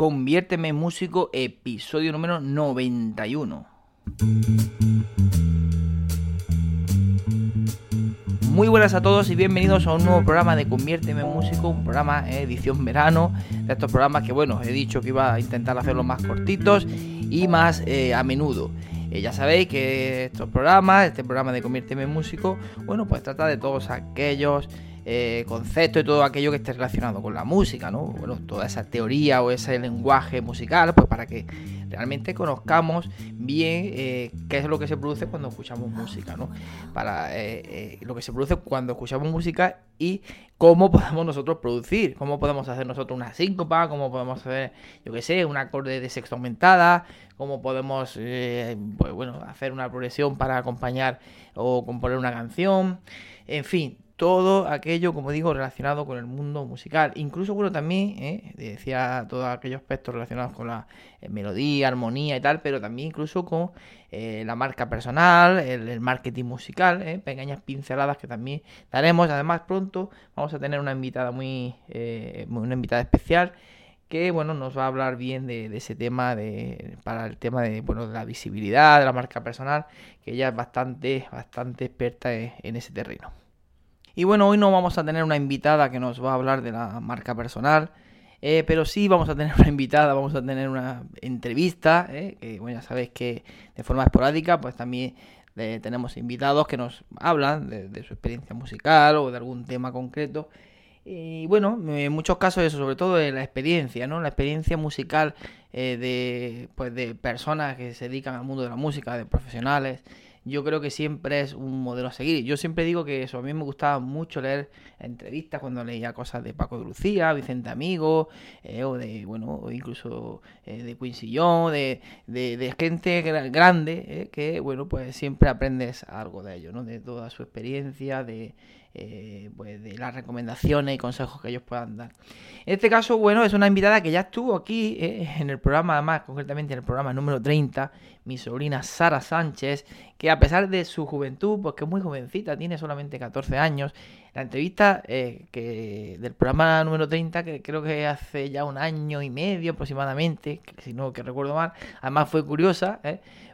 Conviérteme en músico, episodio número 91. Muy buenas a todos y bienvenidos a un nuevo programa de Conviérteme en Músico, un programa edición verano, de estos programas que bueno, he dicho que iba a intentar hacerlos más cortitos y más eh, a menudo. Eh, ya sabéis que estos programas, este programa de Conviérteme en Músico, bueno, pues trata de todos aquellos eh, conceptos y todo aquello que esté relacionado con la música, ¿no? Bueno, toda esa teoría o ese lenguaje musical, pues para que realmente conozcamos bien eh, qué es lo que se produce cuando escuchamos música, ¿no? Para eh, lo que se produce cuando escuchamos música y cómo podemos nosotros producir, cómo podemos hacer nosotros una síncopa, cómo podemos hacer, yo qué sé, un acorde de sexta aumentada, cómo podemos, pues, bueno, hacer una progresión para acompañar o componer una canción, en fin, todo aquello, como digo, relacionado con el mundo musical. Incluso, bueno, también ¿eh? decía todos aquellos aspectos relacionados con la eh, melodía, armonía y tal, pero también incluso con eh, la marca personal, el, marketing musical, pequeñas pinceladas que también daremos. Además, pronto vamos a tener una invitada muy, una invitada especial que bueno nos va a hablar bien de, ese tema de para el tema de bueno de la visibilidad de la marca personal que ella es bastante bastante experta en ese terreno y bueno, hoy no vamos a tener una invitada que nos va a hablar de la marca personal, eh, pero sí vamos a tener una invitada, vamos a tener una entrevista, eh, que bueno, ya sabéis que de forma esporádica, pues también eh, tenemos invitados que nos hablan de, su experiencia musical o de algún tema concreto. Y bueno, en muchos casos eso, sobre todo de la experiencia, ¿no? La experiencia musical de, pues, de personas que se dedican al mundo de la música, de profesionales yo creo que siempre es un modelo a seguir. Yo siempre digo que eso, a mí me gustaba mucho leer entrevistas cuando leía cosas de Paco de Lucía, Vicente Amigo, eh, o de, bueno, incluso eh, de Quincy Jones, de, de, de, gente grande, eh, que, bueno, pues siempre aprendes algo de ello, ¿no? De toda su experiencia, de pues de las recomendaciones y consejos que ellos puedan dar. En este caso, bueno, es una invitada que ya estuvo aquí en el programa, además, concretamente en el programa número 30, mi sobrina Sara Sánchez, que a pesar de su juventud, porque es muy jovencita, tiene solamente 14 años, la entrevista eh, que del programa número 30, que creo que hace ya un año y medio aproximadamente, si no que recuerdo mal, además fue curiosa,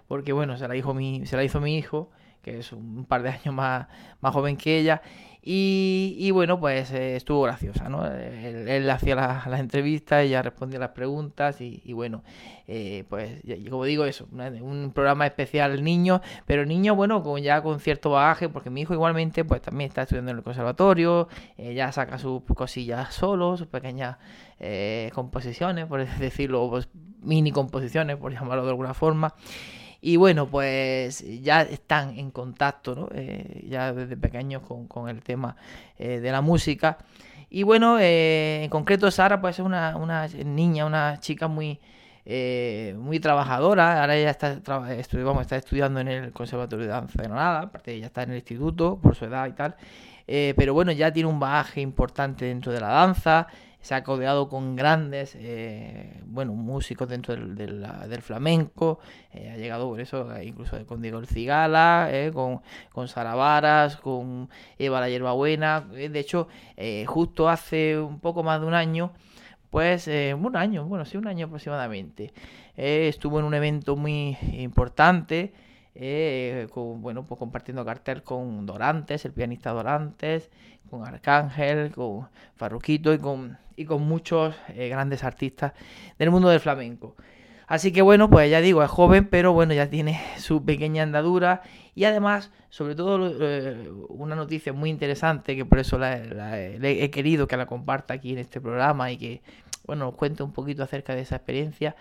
porque bueno, se la, hizo mi, se la hizo mi hijo, que es un par de años más, más joven que ella, y, bueno, pues eh, estuvo graciosa, ¿no? Él, hacía las la entrevistas, ella respondía las preguntas y, bueno, eh, pues como digo eso, un programa especial niño, pero niño, bueno, con, ya con cierto bagaje, porque mi hijo igualmente pues también está estudiando en el conservatorio, eh, ya saca sus cosillas solo, sus pequeñas composiciones, por decirlo, pues, mini composiciones, por llamarlo de alguna forma. Y bueno, pues ya están en contacto, ¿no? Eh, ya desde pequeños con, el tema eh, de la música. Y bueno, eh, en concreto Sara pues es una, una niña, una chica muy, muy trabajadora. Ahora ella está, vamos, está estudiando en el Conservatorio de Danza de Granada, aparte ella está en el instituto por su edad y tal. pero bueno, ya tiene un bagaje importante dentro de la danza se ha codeado con grandes, eh, bueno, músicos dentro del, del, flamenco, eh, ha llegado por eso, incluso con Diego El Cigala, eh, con, con Sara Varas, con Eva la Hierbabuena, de hecho, justo hace un poco más de un año, pues un año, bueno, sí, un año aproximadamente, estuvo en un evento muy importante, con, bueno, pues compartiendo cartel con Dorantes, el pianista Dorantes, con Arcángel, con Farruquito y con, y con muchos eh, grandes artistas del mundo del flamenco. Así que bueno, pues ya digo, es joven, pero bueno, ya tiene su pequeña andadura y además, sobre todo, eh, una noticia muy interesante que por eso la, he querido que la comparta aquí en este programa y que, bueno, nos cuente un poquito acerca de esa experiencia,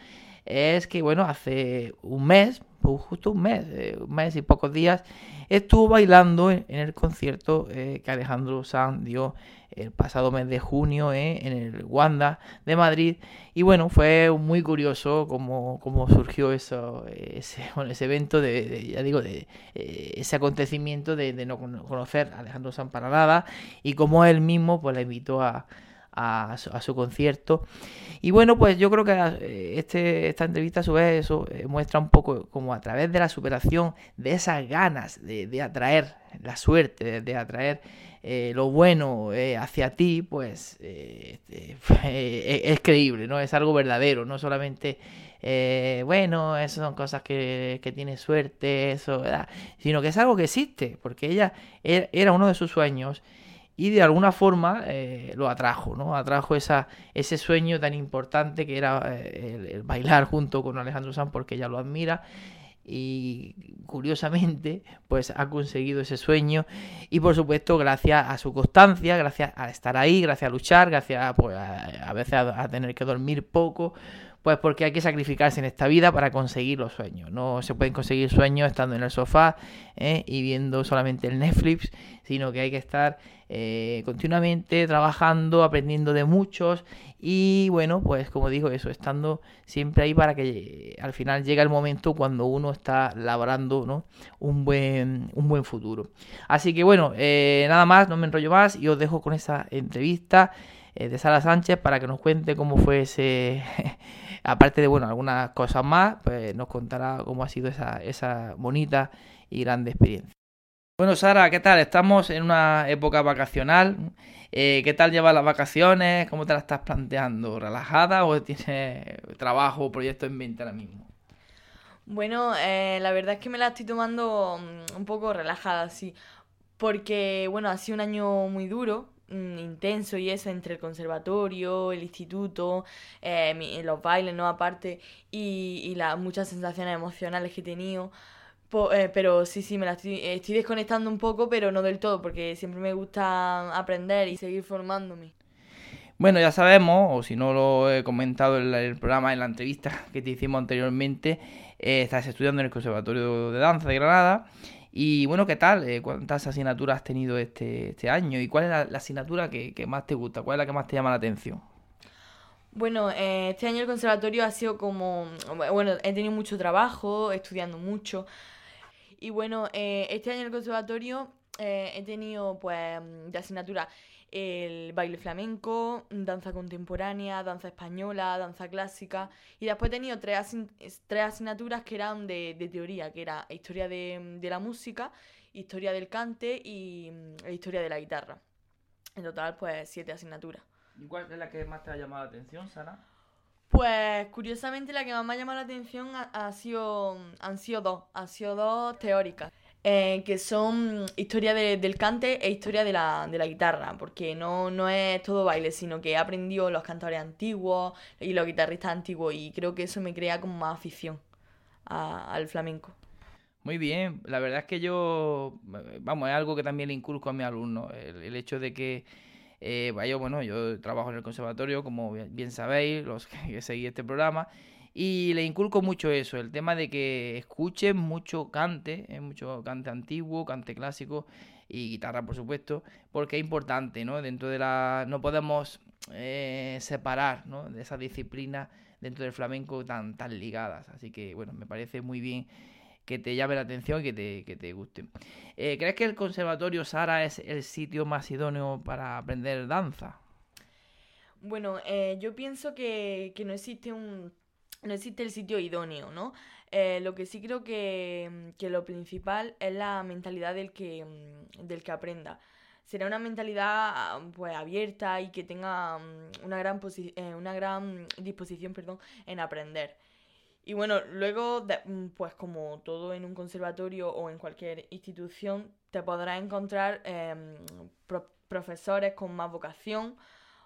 es que, bueno, hace un mes, pues, justo un mes, eh, un mes y pocos días, estuvo bailando en, el concierto que Alejandro Sanz dio el pasado mes de junio en el Wanda de Madrid. Y bueno, fue muy curioso cómo, cómo surgió eso, ese, ese evento, de, ya digo, de ese acontecimiento de, de, no conocer a Alejandro Sanz para nada y cómo él mismo pues, la invitó a a su, concierto. Y bueno, pues yo creo que eh, este, esta entrevista a su vez eso eh, muestra un poco como a través de la superación de esas ganas de, atraer la suerte, de, atraer eh, lo bueno hacia ti, pues este, es creíble, ¿no? Es algo verdadero, no solamente... bueno, esas son cosas que, que tiene suerte, eso. Sino que es algo que existe, porque ella er, era uno de sus sueños y de alguna forma eh, lo atrajo, ¿no? Atrajo esa, ese sueño tan importante que era eh, el, bailar junto con Alejandro Sanz porque ella lo admira y curiosamente pues ha conseguido ese sueño y por supuesto gracias a su constancia, gracias a estar ahí, gracias a luchar, gracias pues, a, veces a tener que dormir poco, pues porque hay que sacrificarse en esta vida para conseguir los sueños. No se pueden conseguir sueños estando en el sofá ¿eh? y viendo solamente el Netflix, sino que hay que estar eh, continuamente trabajando, aprendiendo de muchos y bueno, pues como digo eso, estando siempre ahí para que al final llegue el momento cuando uno está labrando ¿no? un, buen, un buen futuro. Así que bueno, eh, nada más, no me enrollo más y os dejo con esa entrevista de Sara Sánchez para que nos cuente cómo fue ese aparte de, bueno, algunas cosas más, pues nos contará cómo ha sido esa, esa bonita y grande experiencia. Bueno, Sara, ¿qué tal? Estamos en una época vacacional. Eh, ¿Qué tal llevas las vacaciones? ¿Cómo te las estás planteando? ¿Relajada o tienes trabajo o proyecto en mente ahora mismo? Bueno, eh, la verdad es que me la estoy tomando mm, un poco relajada, sí. Porque, bueno, ha sido un año muy duro. Mm, intenso y eso entre el conservatorio, el instituto, eh, los bailes, ¿no? Aparte, y, las muchas sensaciones emocionales que he tenido. Eh, pero sí, sí, me la estoy, estoy desconectando un poco, pero no del todo, porque siempre me gusta aprender y seguir formándome. Bueno, ya sabemos, o si no lo he comentado en el programa, en la entrevista que te hicimos anteriormente, eh, estás estudiando en el Conservatorio de Danza de Granada y bueno, ¿qué tal? Eh, ¿Cuántas asignaturas has tenido este, este año? ¿Y cuál es la, asignatura que, más te gusta? ¿Cuál es la que más te llama la atención? Bueno, eh, este año el conservatorio ha sido como, bueno, he tenido mucho trabajo, estudiando mucho. Y bueno, eh, este año el conservatorio he tenido pues de asignatura el baile flamenco, danza contemporánea, danza española, danza clásica. Y después he tenido tres, tres asignaturas que eran de, teoría, que era historia de, la música, historia del cante y mm, historia de la guitarra. En total, pues siete asignaturas. ¿Y cuál es la que más te ha llamado la atención, Sara? Pues curiosamente la que más me ha llamado la atención ha sido, han sido dos, han sido dos teóricas. Eh, que son historia del cante e historia de la, guitarra, porque no, no es todo baile, sino que he aprendido los cantores antiguos y los guitarristas antiguos y creo que eso me crea como más afición al flamenco. Muy bien, la verdad es que yo, vamos, es algo que también le inculco a mis alumnos, el, hecho de que eh, bueno, yo trabajo en el conservatorio, como bien sabéis, los que seguís este programa, y le inculco mucho eso, el tema de que escuchen mucho cante, eh, mucho cante antiguo, cante clásico y guitarra, por supuesto, porque es importante, ¿no? Dentro de la... no podemos eh, separar, ¿no? De esas disciplinas dentro del flamenco tan, tan ligadas. Así que, bueno, me parece muy bien que te llame la atención y que te, que te guste. Eh, ¿Crees que el Conservatorio Sara es el sitio más idóneo para aprender danza? Bueno, yo pienso que, que no existe un no existe el sitio idóneo, ¿no? Eh, lo que sí creo que, lo principal es la mentalidad del que, mm, del que aprenda. Será una mentalidad pues abierta y que tenga mm, una gran, eh, una gran disposición perdón, en aprender. Y bueno, luego, mm, pues como todo en un conservatorio o en cualquier institución, te podrás encontrar em, profesores con más vocación,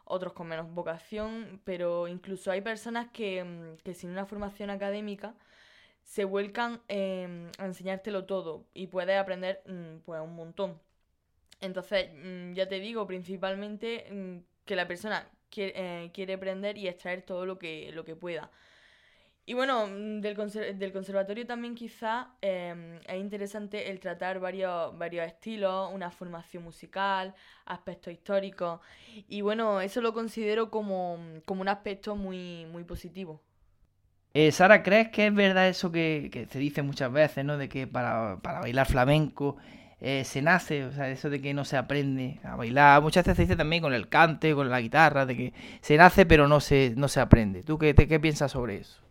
otros con menos vocación, pero incluso hay personas que, mm, sin una formación académica se vuelcan em, a enseñártelo todo y puedes aprender mm, pues un montón. Entonces, mm, ya te digo, principalmente que la persona quiere, eh, quiere, aprender y extraer todo lo que, lo que pueda. Y bueno, mm, del, del conservatorio también quizá em, es interesante el tratar varios, varios estilos, una formación musical, aspectos históricos. Y bueno, eso lo considero como, como un aspecto muy, muy positivo. Eh, Sara, ¿crees que es verdad eso que, que, se dice muchas veces, ¿no? De que para, para bailar flamenco eh, se nace, o sea, eso de que no se aprende a bailar. Muchas veces se dice también con el cante, con la guitarra, de que se nace pero no se, no se aprende. ¿Tú qué, qué piensas sobre eso?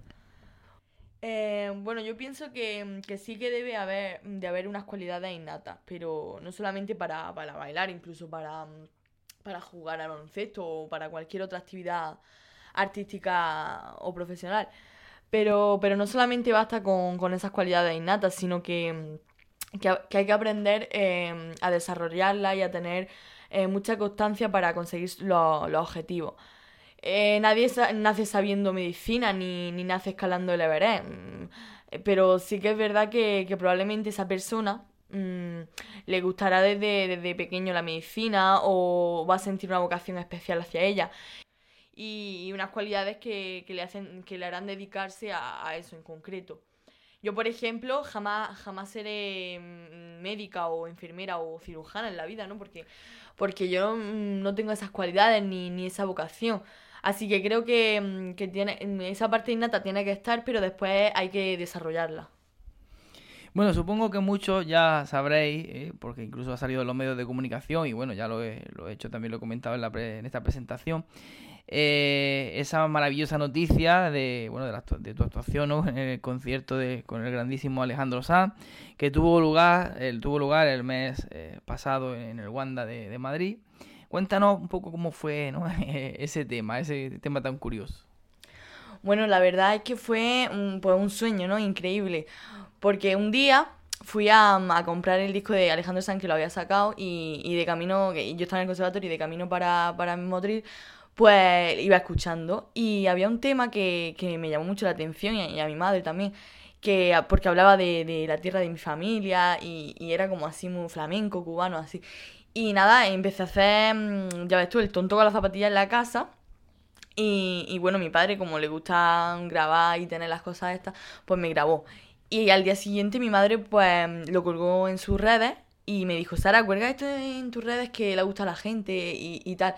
Eh, bueno, yo pienso que, sí que debe haber, de haber unas cualidades innatas, pero no solamente para, bailar, incluso para, para jugar al baloncesto o para cualquier otra actividad artística o profesional. Pero, pero no solamente basta con, esas cualidades innatas, sino que, hay que aprender eh, a desarrollarlas y a tener eh, mucha constancia para conseguir los objetivos. Eh, nadie nace sabiendo medicina ni, ni nace escalando el Everest. Mm, eh, pero sí que es verdad que, probablemente esa persona mm, le gustará desde, pequeño la medicina o va a sentir una vocación especial hacia ella. Y, unas cualidades que, le hacen, que le harán dedicarse a, eso en concreto. Yo, por ejemplo, jamás, jamás seré mm, médica o enfermera o cirujana en la vida, ¿no? Porque, porque yo no tengo esas cualidades ni, ni esa vocación. Así que creo que, mm, tiene, mm, esa parte innata tiene que estar, pero después hay que desarrollarla. Bueno, supongo que muchos ya sabréis, eh, porque incluso ha salido en los medios de comunicación y bueno, ya lo he, lo he hecho, también lo he comentado en, la en esta presentación, eh, esa maravillosa noticia de, bueno, de, tu actuación en el concierto de, con el grandísimo Alejandro Sanz, que tuvo lugar, el, tuvo lugar el mes eh, pasado en el Wanda de, de Madrid. Cuéntanos un poco cómo fue ese tema, ese tema tan curioso. Bueno, la verdad es que fue un, pues un sueño, ¿no? Increíble. Porque un día fui a, comprar el disco de Alejandro Sanz que lo había sacado y, de camino, yo estaba en el conservatorio y de camino para, para Motril, pues iba escuchando y había un tema que, me llamó mucho la atención y a, mi madre también, que porque hablaba de, la tierra de mi familia y, y, era como así muy flamenco, cubano, así. Y nada, empecé a hacer, mm, ya ves tú, el tonto con las zapatillas en la casa. Y, bueno, mi padre, como le gusta grabar y tener las cosas estas, pues me grabó. Y al día siguiente mi madre pues lo colgó en sus redes y me dijo, Sara, cuelga esto en tus redes que le gusta a la gente y, tal.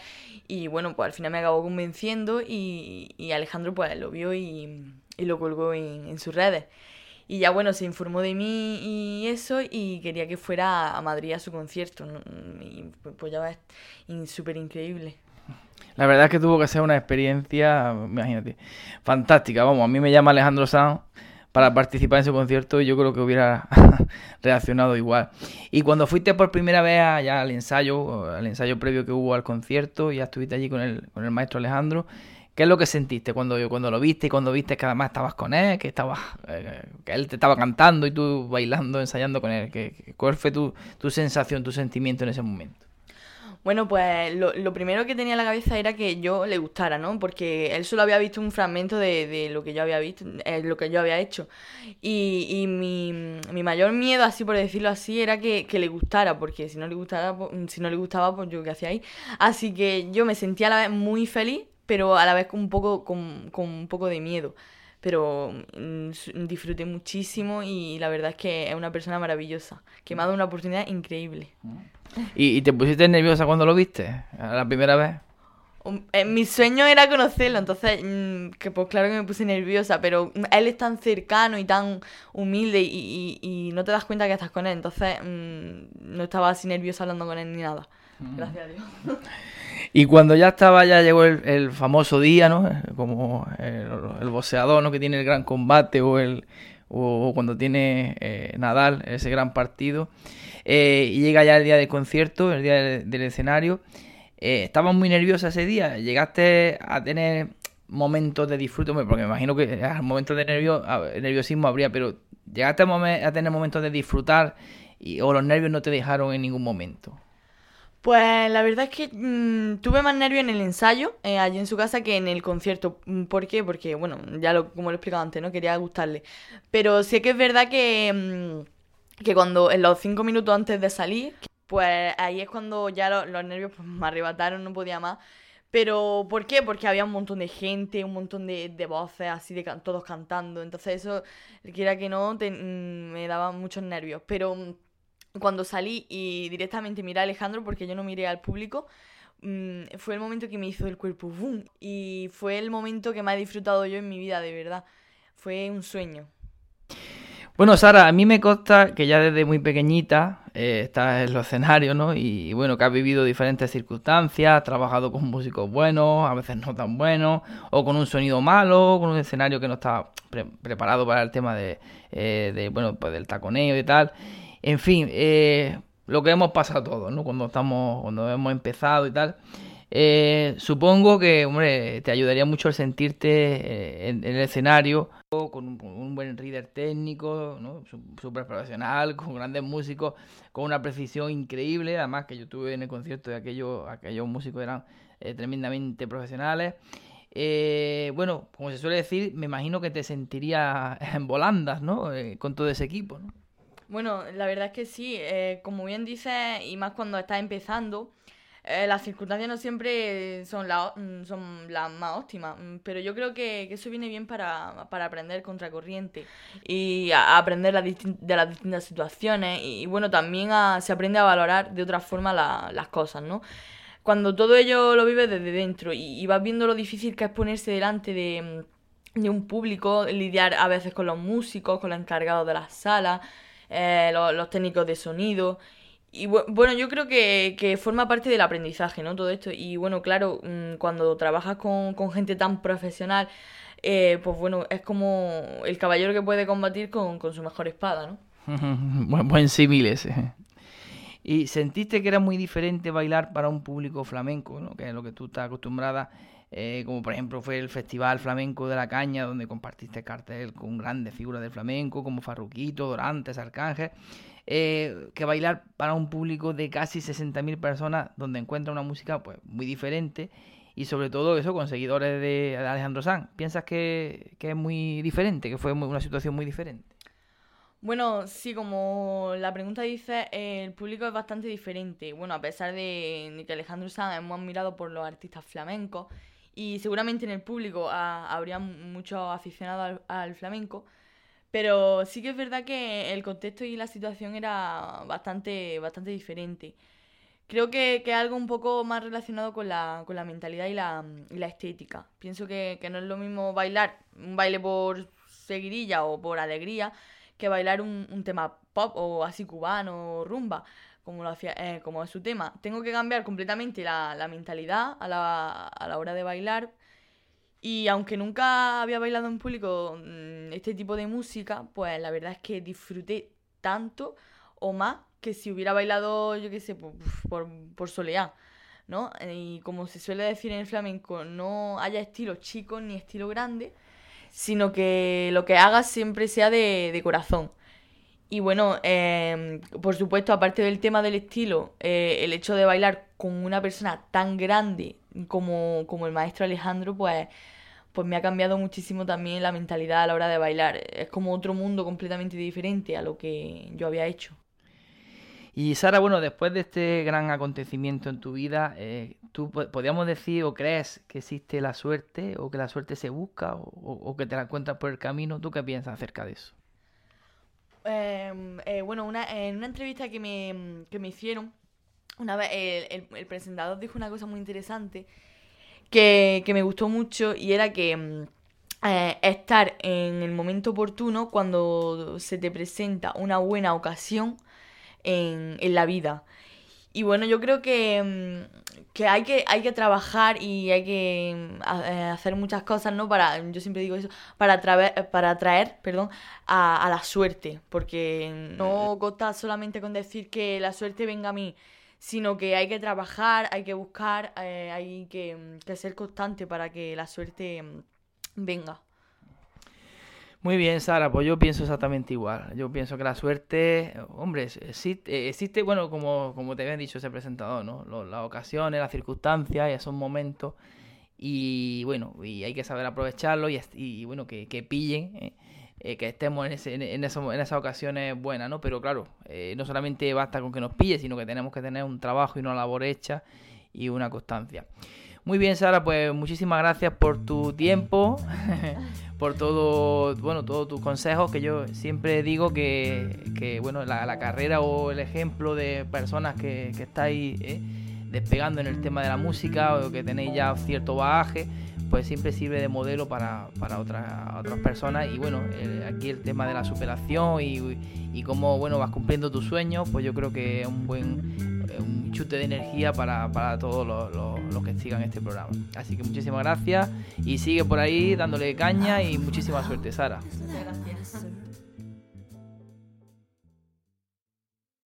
Y bueno, pues al final me acabó convenciendo y, Alejandro pues lo vio y, lo colgó en sus redes. Y ya bueno, se informó de mí y eso y quería que fuera a Madrid a su concierto. Y pues, ya va, súper increíble. La verdad es que tuvo que ser una experiencia, imagínate, fantástica. Vamos, a mí me llama Alejandro Sanz para participar en su concierto y yo creo que hubiera reaccionado igual. Y cuando fuiste por primera vez allá al ensayo, al ensayo previo que hubo al concierto, ya estuviste allí con el, con el maestro Alejandro, ¿Qué es lo que sentiste cuando, cuando lo viste y cuando viste que además estabas con él, que estabas, eh, que él te estaba cantando y tú bailando, ensayando con él? ¿Qué, ¿Cuál fue tu, sensación, tu sentimiento en ese momento? Bueno, pues lo, primero que tenía en la cabeza era que yo le gustara, ¿no? Porque él solo había visto un fragmento de, lo que yo había visto, eh, lo que yo había hecho. Y, mi, mayor miedo, así por decirlo así, era que, le gustara, porque si no le gustara, pues, si no le gustaba, pues yo qué hacía ahí. Así que yo me sentía a la vez muy feliz pero a la vez con un poco, con, un poco de miedo. Pero mm, disfruté muchísimo y la verdad es que es una persona maravillosa, que me ha dado una oportunidad increíble. ¿Y, te pusiste nerviosa cuando lo viste? la primera vez? Um, eh, mi sueño era conocerlo, entonces, mm, que pues claro que me puse nerviosa, pero él es tan cercano y tan humilde y, no te das cuenta que estás con él, entonces mm, no estaba así nerviosa hablando con él ni nada. Gracias a Dios. Y cuando ya estaba, ya llegó el, famoso día, ¿no? Como el, el, boxeador, ¿no? Que tiene el gran combate o el o, cuando tiene eh, Nadal ese gran partido. Eh, y llega ya el día del concierto, el día del, escenario. Eh, ¿Estabas muy nerviosa ese día? ¿Llegaste a tener momentos de disfrute? Porque me imagino que momentos de nervio, nerviosismo habría, pero ¿llegaste a, tener momentos de disfrutar y, o los nervios no te dejaron en ningún momento? Pues la verdad es que mm, tuve más nervio en el ensayo, eh, allí en su casa, que en el concierto. Mm, ¿Por qué? Porque, bueno, ya lo, como lo he explicado antes, ¿no? Quería gustarle. Pero sí que es verdad que, mm, que cuando, en los cinco minutos antes de salir, pues ahí es cuando ya los nervios pues, me arrebataron, no podía más. Pero, ¿por qué? Porque había un montón de gente, un montón de, de voces, así de todos cantando. Entonces eso, quiera que no, mm, me daba muchos nervios. Pero cuando salí y directamente miré a Alejandro, porque yo no miré al público, mm, fue el momento que me hizo el cuerpo boom. Y fue el momento que más he disfrutado yo en mi vida, de verdad. Fue un sueño. Bueno, Sara, a mí me consta que ya desde muy pequeñita eh, estás en los escenarios, ¿no? Y bueno, que has vivido diferentes circunstancias, has trabajado con músicos buenos, a veces no tan buenos, o con un sonido malo, con un escenario que no está preparado para el tema de, eh, bueno, pues del taconeo y tal. En fin, eh, lo que hemos pasado todos, ¿no? Cuando estamos, cuando hemos empezado y tal. Eh, supongo que, hombre, te ayudaría mucho el sentirte eh, en, el escenario con un, buen reader técnico, ¿no? súper profesional, con grandes músicos, con una precisión increíble. Además, que yo estuve en el concierto de aquellos, aquellos músicos eran eh, tremendamente profesionales. bueno, como se suele decir, me imagino que te sentirías en volandas, ¿no? con todo ese equipo, ¿no? Bueno, la verdad es que sí, como bien dices, y más cuando estás empezando, eh, las circunstancias no siempre son, la, mm, son las más óptimas, mm, pero yo creo que, eso viene bien para, para aprender contracorriente y aprender de las distintas situaciones y, bueno, también se aprende a valorar de otra forma las cosas, ¿no? Cuando todo ello lo vives desde dentro y, vas viendo lo difícil que es ponerse delante de, mm, de un público, lidiar a veces con los músicos, con los encargados de las salas, eh, los técnicos de sonido y bueno, yo creo que, forma parte del aprendizaje, ¿no? Todo esto. Y bueno, claro, mm, cuando trabajas con, gente tan profesional, eh, pues bueno, es como el caballero que puede combatir con, su mejor espada, ¿no? buen, buen símil ese. ¿Y sentiste que era muy diferente bailar para un público flamenco, ¿no? que es lo que tú estás acostumbrada? Eh, como por ejemplo fue el Festival Flamenco de la Caña, donde compartiste cartel con grandes figuras del flamenco, como Farruquito, Dorantes, Arcángel. Eh, que bailar para un público de casi 60.000 personas donde encuentra una música pues muy diferente y sobre todo eso con seguidores de Alejandro Sanz. ¿Piensas que, es muy diferente, que fue una situación muy diferente? Bueno, sí, como la pregunta dice, el público es bastante diferente. Bueno, a pesar de, que Alejandro Sanz hemos admirado por los artistas flamencos y seguramente en el público habría muchos aficionados al flamenco, pero sí que es verdad que el contexto y la situación era bastante, bastante diferente. Creo que, es algo un poco más relacionado con la, con la mentalidad y la, la estética. Pienso que, no es lo mismo bailar un baile por seguirilla o por alegría que bailar un, tema pop o así cubano o rumba, como, lo hacía, eh, como es su tema. Tengo que cambiar completamente la, la mentalidad a la, a la hora de bailar y aunque nunca había bailado en público mm, este tipo de música, pues la verdad es que disfruté tanto o más que si hubiera bailado, yo qué sé, por, por, por ¿no? Y como se suele decir en el flamenco, no haya estilo chico ni estilo grande, sino que lo que hagas siempre sea de, de corazón. Y bueno, em, por supuesto, aparte del tema del estilo, eh, el hecho de bailar con una persona tan grande como, como el maestro Alejandro, pues pues me ha cambiado muchísimo también la mentalidad a la hora de bailar. Es como otro mundo completamente diferente a lo que yo había hecho. Y Sara, bueno, después de este gran acontecimiento en tu vida, eh, ¿tú podríamos decir o crees que existe la suerte o que la suerte se busca o, que te la encuentras por el camino? ¿Tú qué piensas acerca de eso? Em, eh, bueno, una, en una entrevista que me, que me hicieron, una vez el, el presentador dijo una cosa muy interesante que, me gustó mucho y era que mm, eh, estar en el momento oportuno cuando se te presenta una buena ocasión en, la vida. Y bueno, yo creo que, mm, que, hay, que hay que trabajar y hay que mm, eh, hacer muchas cosas, ¿no? Para, yo siempre digo eso, para atraer, para atraer perdón, a, a la suerte. Porque no conta solamente con decir que la suerte venga a mí, sino que hay que trabajar, hay que buscar, eh, hay que, ser constante para que la suerte mm, venga. Muy bien, Sara, pues yo pienso exactamente igual. Yo pienso que la suerte, hombre, existe, bueno, como, como te habían dicho ese presentador, ¿no? las ocasiones, las circunstancias esos momentos. Y bueno, y hay que saber aprovecharlo y, bueno, que, que pillen. ¿eh? Eh, que estemos en, ese, en, en, esas ocasiones buenas, ¿no? Pero claro, eh, no solamente basta con que nos pille, sino que tenemos que tener un trabajo y una labor hecha y una constancia. Muy bien, Sara, pues muchísimas gracias por tu tiempo, por todo, bueno, todos tus consejos, que yo siempre digo que, bueno, la, carrera o el ejemplo de personas que, que estáis ¿eh? despegando en el tema de la música o que tenéis ya cierto bagaje, pues siempre sirve de modelo para, para otras, otras personas. Y bueno, aquí el tema de la superación y, y cómo bueno, vas cumpliendo tus sueños, pues yo creo que es un buen chute de energía para, para todos los, los, que sigan este programa. Así que muchísimas gracias y sigue por ahí dándole caña y muchísima suerte, Sara. gracias.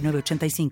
85